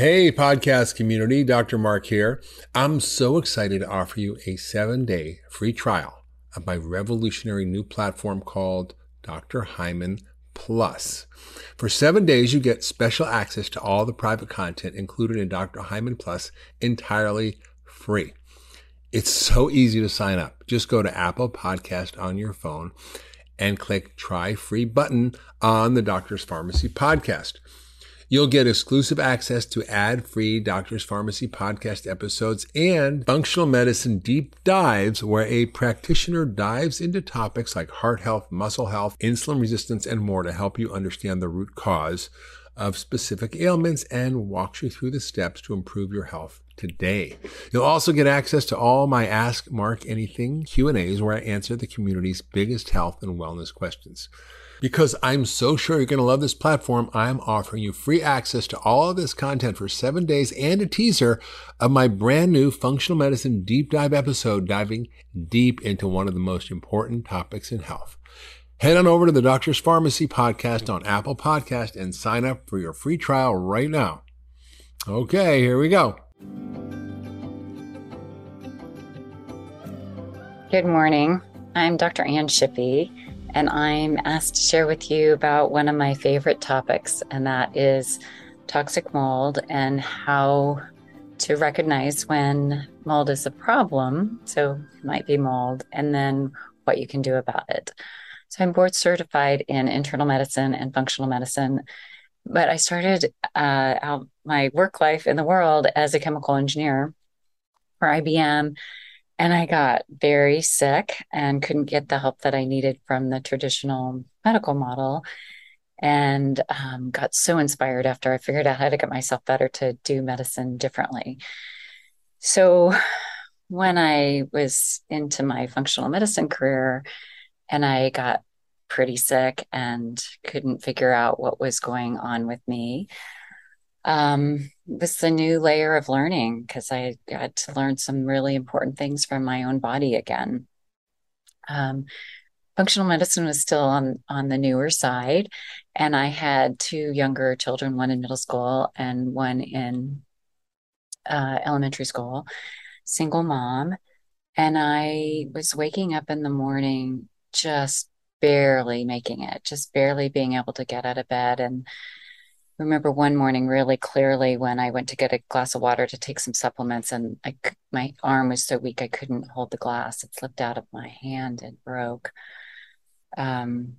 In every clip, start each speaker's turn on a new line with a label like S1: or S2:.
S1: Hey, podcast community, Dr. Mark here. I'm so excited to offer you a seven day free trial of my revolutionary new platform called Dr. Hyman Plus. For seven days, you get special access to all the private content included in Dr. Hyman Plus entirely free. It's so easy to sign up. Just go to Apple Podcast on your phone and click try free button on the Doctor's Farmacy podcast. You'll get exclusive access to ad free Doctor's Farmacy podcast episodes and functional medicine deep dives where a practitioner dives into topics like heart health, muscle health, insulin resistance, and more to help you understand the root cause of specific ailments and walks you through the steps to improve your health today. You'll also get access to all my Ask Mark Anything Q&As where I answer the community's biggest health and wellness questions. Because I'm so sure you're going to love this platform, I'm offering you free access to all of this content for seven days and a teaser of my brand new functional medicine deep dive episode diving deep into one of the most important topics in health. Head on over to the Doctor's Farmacy podcast on Apple Podcast and sign up for your free trial right now. Okay, here we go.
S2: Good morning. I'm Dr. Ann Shippy and I'm asked to share with you about one of my favorite topics, and that is toxic mold and how to recognize when mold is a problem. So, it might be mold, and then what you can do about it. So, I'm board certified in internal medicine and functional medicine, but I started uh, out my work life in the world as a chemical engineer for IBM and I got very sick and couldn't get the help that I needed from the traditional medical model. And um, got so inspired after I figured out how to get myself better to do medicine differently. So, when I was into my functional medicine career and I got pretty sick and couldn't figure out what was going on with me, um, was the new layer of learning because I got to learn some really important things from my own body again. Um, functional medicine was still on on the newer side, and I had two younger children, one in middle school and one in uh, elementary school. Single mom, and I was waking up in the morning just barely making it, just barely being able to get out of bed and remember one morning really clearly when I went to get a glass of water to take some supplements, and I, my arm was so weak I couldn't hold the glass. It slipped out of my hand and broke. Um,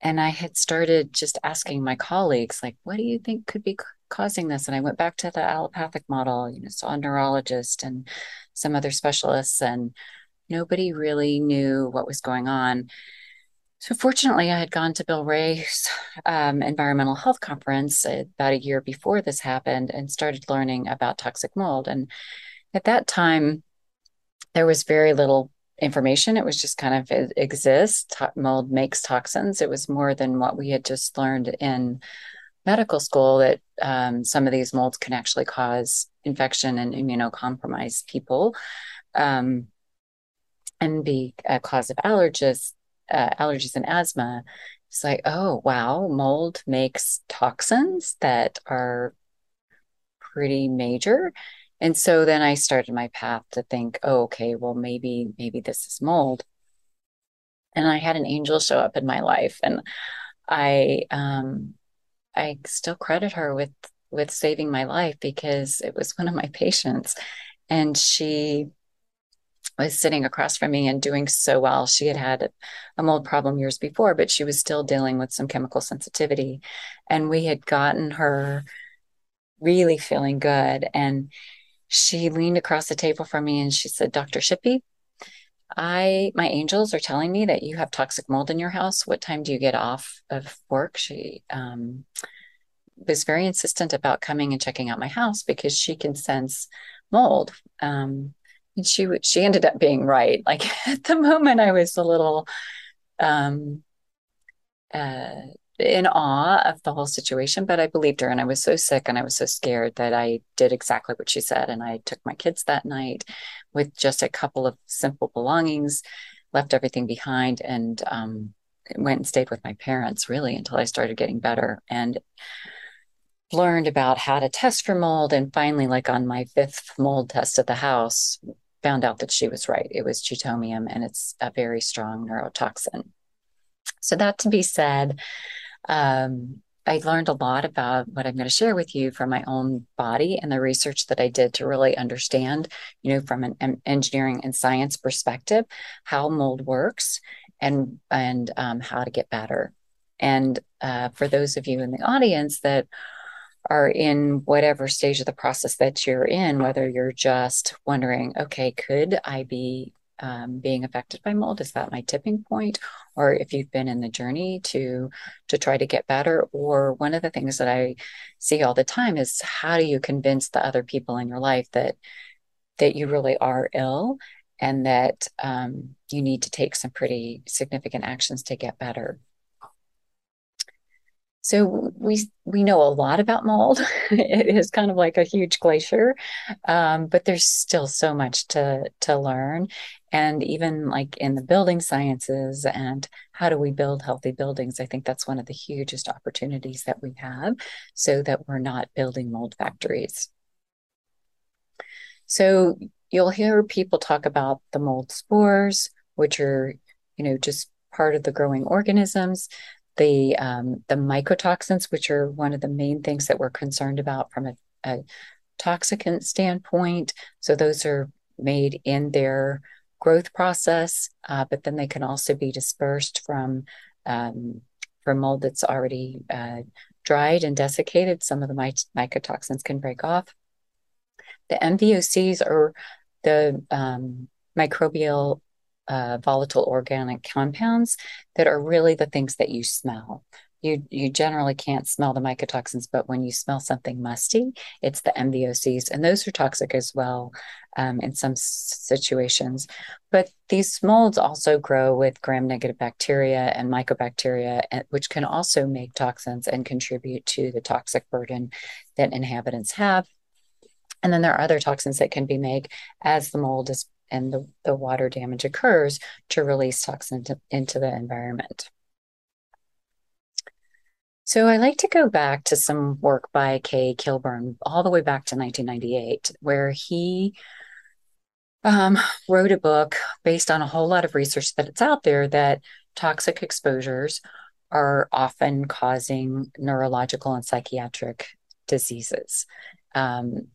S2: and I had started just asking my colleagues, like, what do you think could be causing this? And I went back to the allopathic model, you know, saw a neurologist and some other specialists, and nobody really knew what was going on. So, fortunately, I had gone to Bill Rea's um, environmental health conference about a year before this happened and started learning about toxic mold. And at that time, there was very little information. It was just kind of it exists. To- mold makes toxins. It was more than what we had just learned in medical school that um, some of these molds can actually cause infection and immunocompromised people um, and be a cause of allergies uh, allergies and asthma, it's like, oh, wow, mold makes toxins that are pretty major. And so then I started my path to think, oh, okay, well, maybe, maybe this is mold. And I had an angel show up in my life and I, um, I still credit her with, with saving my life because it was one of my patients and she was sitting across from me and doing so well. She had had a mold problem years before, but she was still dealing with some chemical sensitivity. And we had gotten her really feeling good. And she leaned across the table from me and she said, Dr. Shippy, I my angels are telling me that you have toxic mold in your house. What time do you get off of work? She um, was very insistent about coming and checking out my house because she can sense mold. Um, and she she ended up being right like at the moment i was a little um uh in awe of the whole situation but i believed her and i was so sick and i was so scared that i did exactly what she said and i took my kids that night with just a couple of simple belongings left everything behind and um, went and stayed with my parents really until i started getting better and learned about how to test for mold. And finally, like on my fifth mold test at the house, found out that she was right. It was Chaetomium, and it's a very strong neurotoxin. So, that to be said, um, I learned a lot about what I'm going to share with you from my own body and the research that I did to really understand, you know, from an engineering and science perspective, how mold works and and um, how to get better. And uh, for those of you in the audience that are in whatever stage of the process that you're in, whether you're just wondering, okay, could I be um, being affected by mold? Is that my tipping point? Or if you've been in the journey to to try to get better, or one of the things that I see all the time is how do you convince the other people in your life that that you really are ill and that um, you need to take some pretty significant actions to get better. So we we know a lot about mold. it is kind of like a huge glacier, um, but there's still so much to to learn. And even like in the building sciences and how do we build healthy buildings, I think that's one of the hugest opportunities that we have, so that we're not building mold factories. So you'll hear people talk about the mold spores, which are you know just part of the growing organisms the um, the mycotoxins, which are one of the main things that we're concerned about from a, a toxicant standpoint. So those are made in their growth process, uh, but then they can also be dispersed from um, from mold that's already uh, dried and desiccated. Some of the my- mycotoxins can break off. The MVOCs are the um, microbial uh, volatile organic compounds that are really the things that you smell. You, you generally can't smell the mycotoxins, but when you smell something musty, it's the MVOCs, and those are toxic as well um, in some situations. But these molds also grow with gram negative bacteria and mycobacteria, which can also make toxins and contribute to the toxic burden that inhabitants have. And then there are other toxins that can be made as the mold is and the, the water damage occurs to release toxins into, into the environment. So I like to go back to some work by Kaye Kilburn all the way back to 1998, where he um, wrote a book based on a whole lot of research that it's out there that toxic exposures are often causing neurological and psychiatric diseases. Um,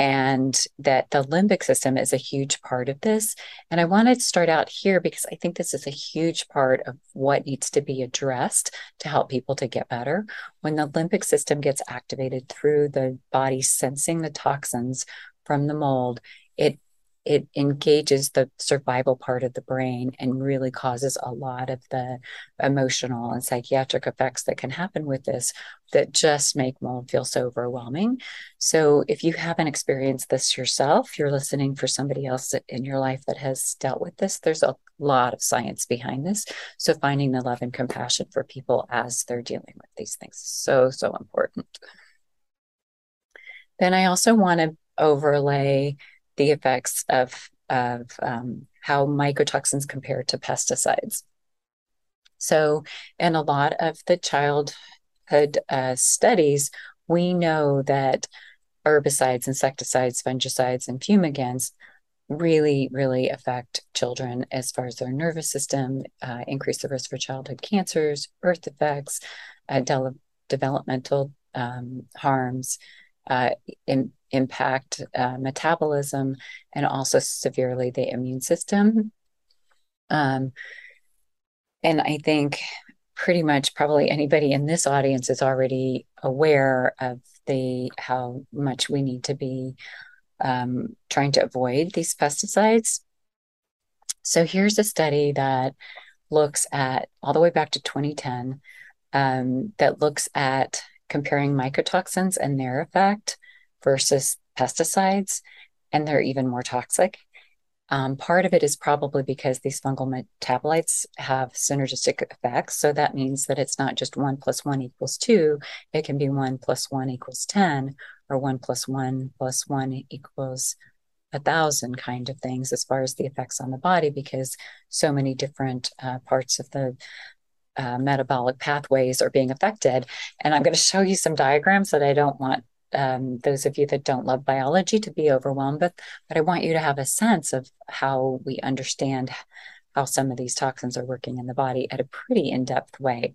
S2: and that the limbic system is a huge part of this. And I wanted to start out here because I think this is a huge part of what needs to be addressed to help people to get better. When the limbic system gets activated through the body sensing the toxins from the mold, it it engages the survival part of the brain and really causes a lot of the emotional and psychiatric effects that can happen with this that just make mold feel so overwhelming. So, if you haven't experienced this yourself, you're listening for somebody else in your life that has dealt with this. There's a lot of science behind this. So, finding the love and compassion for people as they're dealing with these things is so, so important. Then I also want to overlay the effects of, of um, how mycotoxins compare to pesticides. So, in a lot of the childhood uh, studies, we know that herbicides, insecticides, fungicides, and fumigants really, really affect children as far as their nervous system, uh, increase the risk for childhood cancers, birth defects, uh, de- developmental um, harms, uh, impact uh, metabolism and also severely the immune system. Um, and I think pretty much probably anybody in this audience is already aware of the how much we need to be um, trying to avoid these pesticides. So here's a study that looks at all the way back to 2010 um, that looks at comparing mycotoxins and their effect versus pesticides, and they're even more toxic. Um, part of it is probably because these fungal metabolites have synergistic effects. So that means that it's not just one plus one equals two, it can be one plus one equals 10, or one plus one plus one equals a thousand kind of things as far as the effects on the body, because so many different uh, parts of the uh, metabolic pathways are being affected. And I'm going to show you some diagrams that I don't want um, those of you that don't love biology to be overwhelmed with, but I want you to have a sense of how we understand how some of these toxins are working in the body at a pretty in depth way.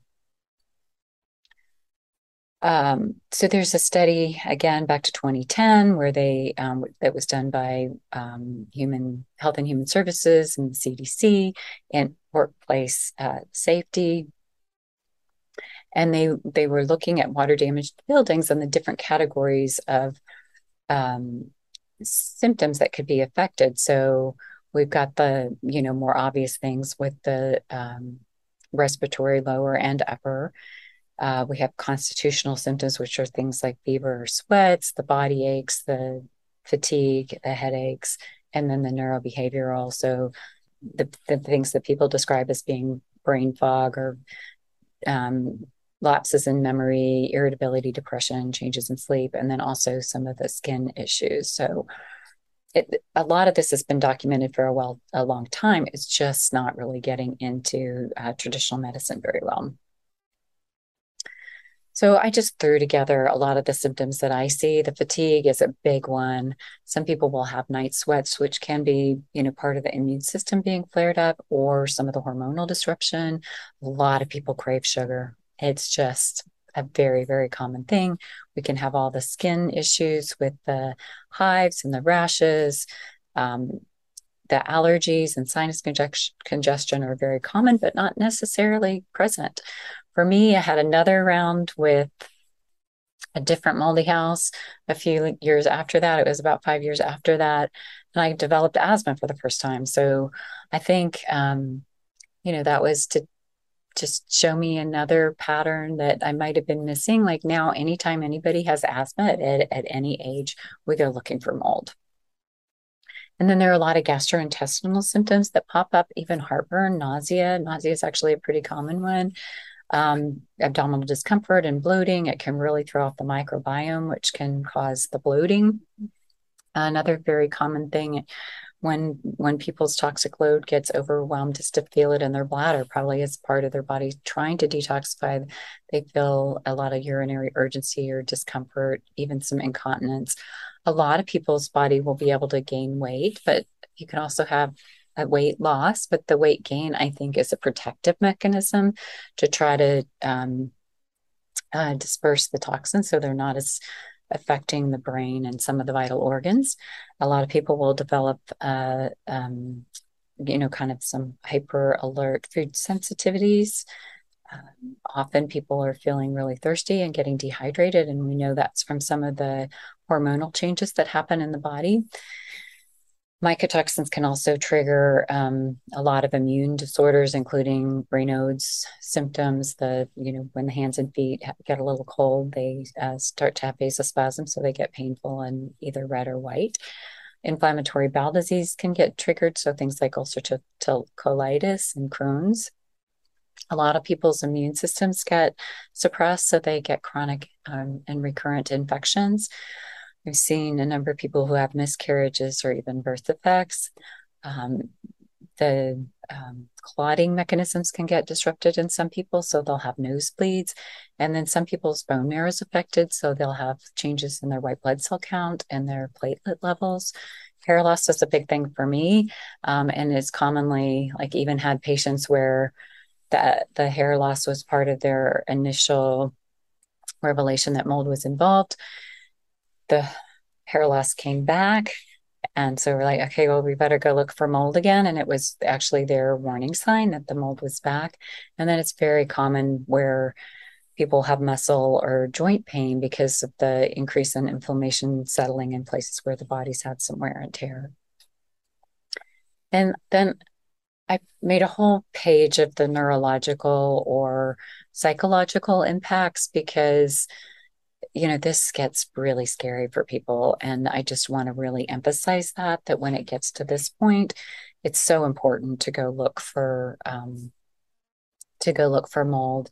S2: Um, so there's a study again back to 2010 where they um, that was done by um, Human Health and Human Services and the CDC and workplace uh, safety and they they were looking at water damaged buildings and the different categories of um, symptoms that could be affected. So we've got the you know more obvious things with the um, respiratory lower and upper. Uh, we have constitutional symptoms, which are things like fever or sweats, the body aches, the fatigue, the headaches, and then the neurobehavioral. So the, the things that people describe as being brain fog or um, lapses in memory, irritability, depression, changes in sleep, and then also some of the skin issues. So it, a lot of this has been documented for a well a long time. It's just not really getting into uh, traditional medicine very well. So I just threw together a lot of the symptoms that I see. The fatigue is a big one. Some people will have night sweats, which can be, you know, part of the immune system being flared up or some of the hormonal disruption. A lot of people crave sugar. It's just a very, very common thing. We can have all the skin issues with the hives and the rashes. Um, the allergies and sinus congestion are very common, but not necessarily present. For me, I had another round with a different moldy house a few years after that. It was about five years after that. And I developed asthma for the first time. So I think, um, you know, that was to just show me another pattern that I might have been missing. Like now, anytime anybody has asthma at, at any age, we go looking for mold. And then there are a lot of gastrointestinal symptoms that pop up, even heartburn, nausea. Nausea is actually a pretty common one. Um, abdominal discomfort and bloating. It can really throw off the microbiome, which can cause the bloating. Another very common thing when when people's toxic load gets overwhelmed is to feel it in their bladder probably as part of their body trying to detoxify. They feel a lot of urinary urgency or discomfort even some incontinence. A lot of people's body will be able to gain weight but you can also have a weight loss but the weight gain i think is a protective mechanism to try to um, uh, disperse the toxins so they're not as affecting the brain and some of the vital organs. A lot of people will develop, uh, um, you know, kind of some hyper alert food sensitivities. Um, often people are feeling really thirsty and getting dehydrated, and we know that's from some of the hormonal changes that happen in the body. Mycotoxins can also trigger um, a lot of immune disorders, including Raynaud's symptoms. The you know when the hands and feet get a little cold, they uh, start to have vasospasm, so they get painful and either red or white. Inflammatory bowel disease can get triggered, so things like ulcerative colitis and Crohn's. A lot of people's immune systems get suppressed, so they get chronic um, and recurrent infections. We've seen a number of people who have miscarriages or even birth defects. Um, the um, clotting mechanisms can get disrupted in some people, so they'll have nosebleeds. And then some people's bone marrow is affected, so they'll have changes in their white blood cell count and their platelet levels. Hair loss is a big thing for me, um, and it's commonly like even had patients where that the hair loss was part of their initial revelation that mold was involved the hair loss came back. And so we're like, okay, well, we better go look for mold again. And it was actually their warning sign that the mold was back. And then it's very common where people have muscle or joint pain because of the increase in inflammation settling in places where the body's had some wear and tear. And then I made a whole page of the neurological or psychological impacts because you know, this gets really scary for people. And I just want to really emphasize that, that when it gets to this point, it's so important to go look for, um, to go look for mold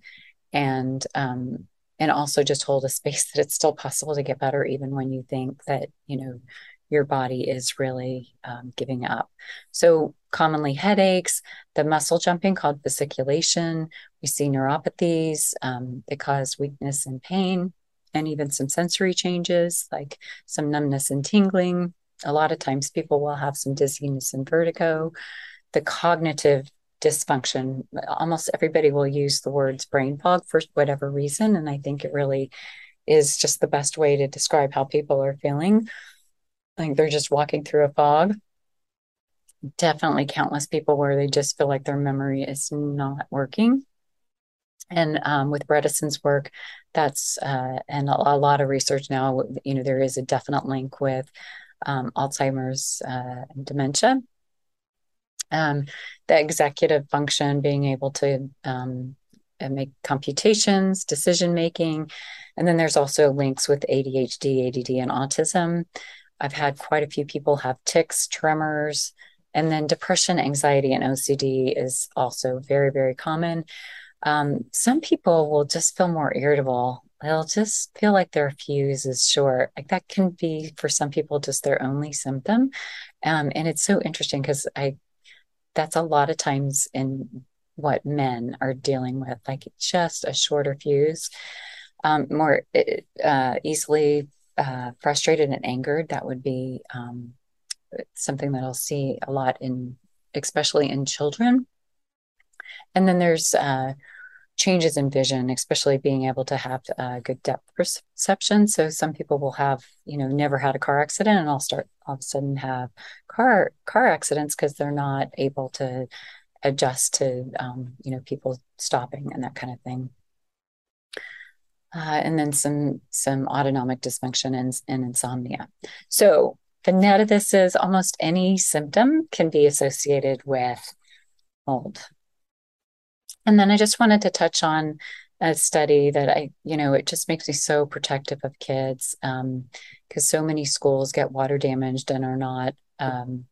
S2: and, um, and also just hold a space that it's still possible to get better, even when you think that, you know, your body is really um, giving up. So, commonly headaches, the muscle jumping called fasciculation. We see neuropathies um, that cause weakness and pain, and even some sensory changes like some numbness and tingling. A lot of times, people will have some dizziness and vertigo. The cognitive dysfunction, almost everybody will use the words brain fog for whatever reason. And I think it really is just the best way to describe how people are feeling. Like they're just walking through a fog. Definitely countless people where they just feel like their memory is not working. And um, with Bredesen's work, that's uh, and a, a, lot of research now. You know, there is a definite link with um, Alzheimer's uh, and dementia. Um, the executive function, being able to um, make computations, decision making, and then there's also links with ADHD, ADD, and autism. I've had quite a few people have tics, tremors, and then depression, anxiety, and OCD is also very, very common. Um, some people will just feel more irritable. They'll just feel like their fuse is short. Like that can be for some people just their only symptom. Um, and it's so interesting because I, that's a lot of times in what men are dealing with, like just a shorter fuse um, more uh, easily uh, frustrated and angered. That would be um, something that I'll see a lot in, especially in children. And then there's uh, changes in vision, especially being able to have uh, good depth perception. So some people will have, you know, never had a car accident, and I'll start all of a sudden have car car accidents because they're not able to adjust to, um, you know, people stopping and that kind of thing uh, and then some some autonomic dysfunction and, and insomnia. So the net of this is almost any symptom can be associated with mold. And then I just wanted to touch on a study that I, you know, it just makes me so protective of kids because um, so many schools get water damaged and are not um,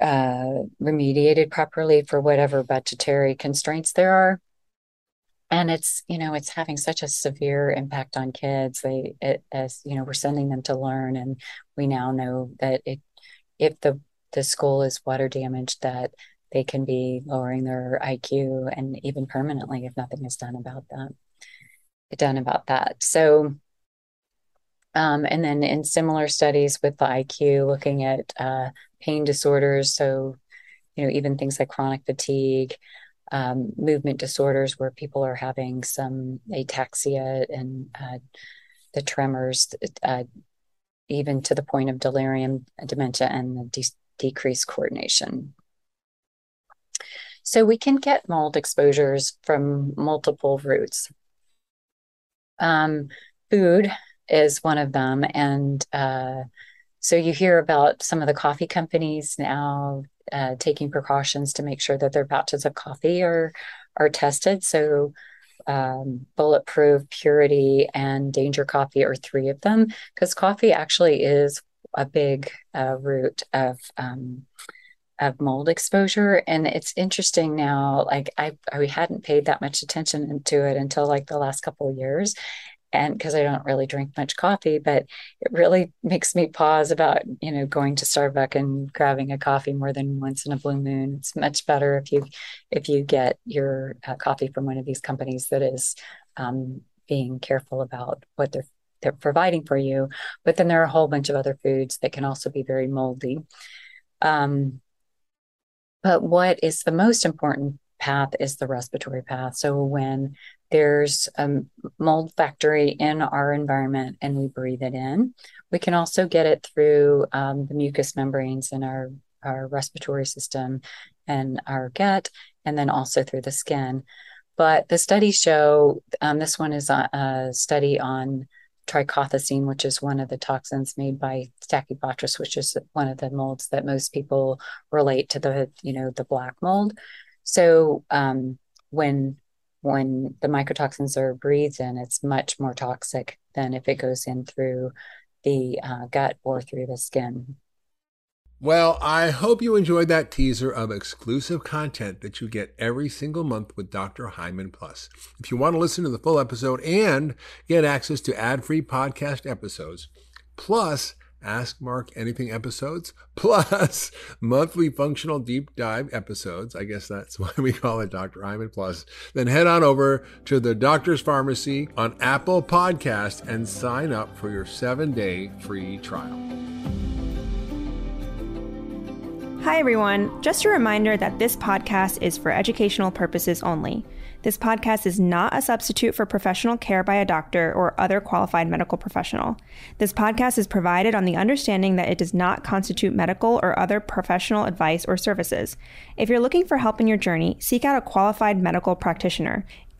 S2: uh, remediated properly for whatever budgetary constraints there are. And it's you know it's having such a severe impact on kids. They it, as you know we're sending them to learn and we now know that it if the the school is water damaged that they can be lowering their iq and even permanently if nothing is done about that done about that so um, and then in similar studies with the iq looking at uh, pain disorders so you know even things like chronic fatigue um, movement disorders where people are having some ataxia and uh, the tremors, uh, even to the point of delirium, dementia, and the de- decreased coordination. So we can get mold exposures from multiple routes. Um, food is one of them, and uh, so you hear about some of the coffee companies now uh, taking precautions to make sure that their batches of coffee are are tested. So um, bulletproof, purity, and danger coffee are three of them because coffee actually is a big uh, root of um, of mold exposure. And it's interesting now. Like I, I hadn't paid that much attention to it until like the last couple of years, and because I don't really drink much coffee, but it really makes me pause about you know going to Starbucks and grabbing a coffee more than once in a blue moon. It's much better if you if you get your uh, coffee from one of these companies that is um, being careful about what they're they're providing for you. But then there are a whole bunch of other foods that can also be very moldy. Um, but what is the most important path is the respiratory path. So when there's a mold factory in our environment and we breathe it in. We can also get it through um, the mucous membranes in our, our respiratory system and our gut, and then also through the skin. But the studies show um, this one is a, a, study on trichothecene, which is one of the toxins made by Stachybotrys, which is one of the molds that most people relate to the you know the black mold. So um, when when the mycotoxins are breathed in, it's much more toxic than if it goes in through the uh, gut or through the skin.
S1: Well, I hope you enjoyed that teaser of exclusive content that you get every single month with Dr. Hyman Plus. If you want to listen to the full episode and get access to ad free podcast episodes, plus Ask Mark Anything episodes, plus monthly functional deep dive episodes. I guess that's why we call it Dr. Hyman Plus. Then head on over to the Doctor's Farmacy on Apple Podcast and sign up for your seven day free trial.
S3: Hi, everyone. Just a reminder that this podcast is for educational purposes only. This podcast is not a substitute for professional care by a doctor or other qualified medical professional. This podcast is provided on the understanding that it does not constitute medical or other professional advice or services. If you're looking for help in your journey, seek out a qualified medical practitioner.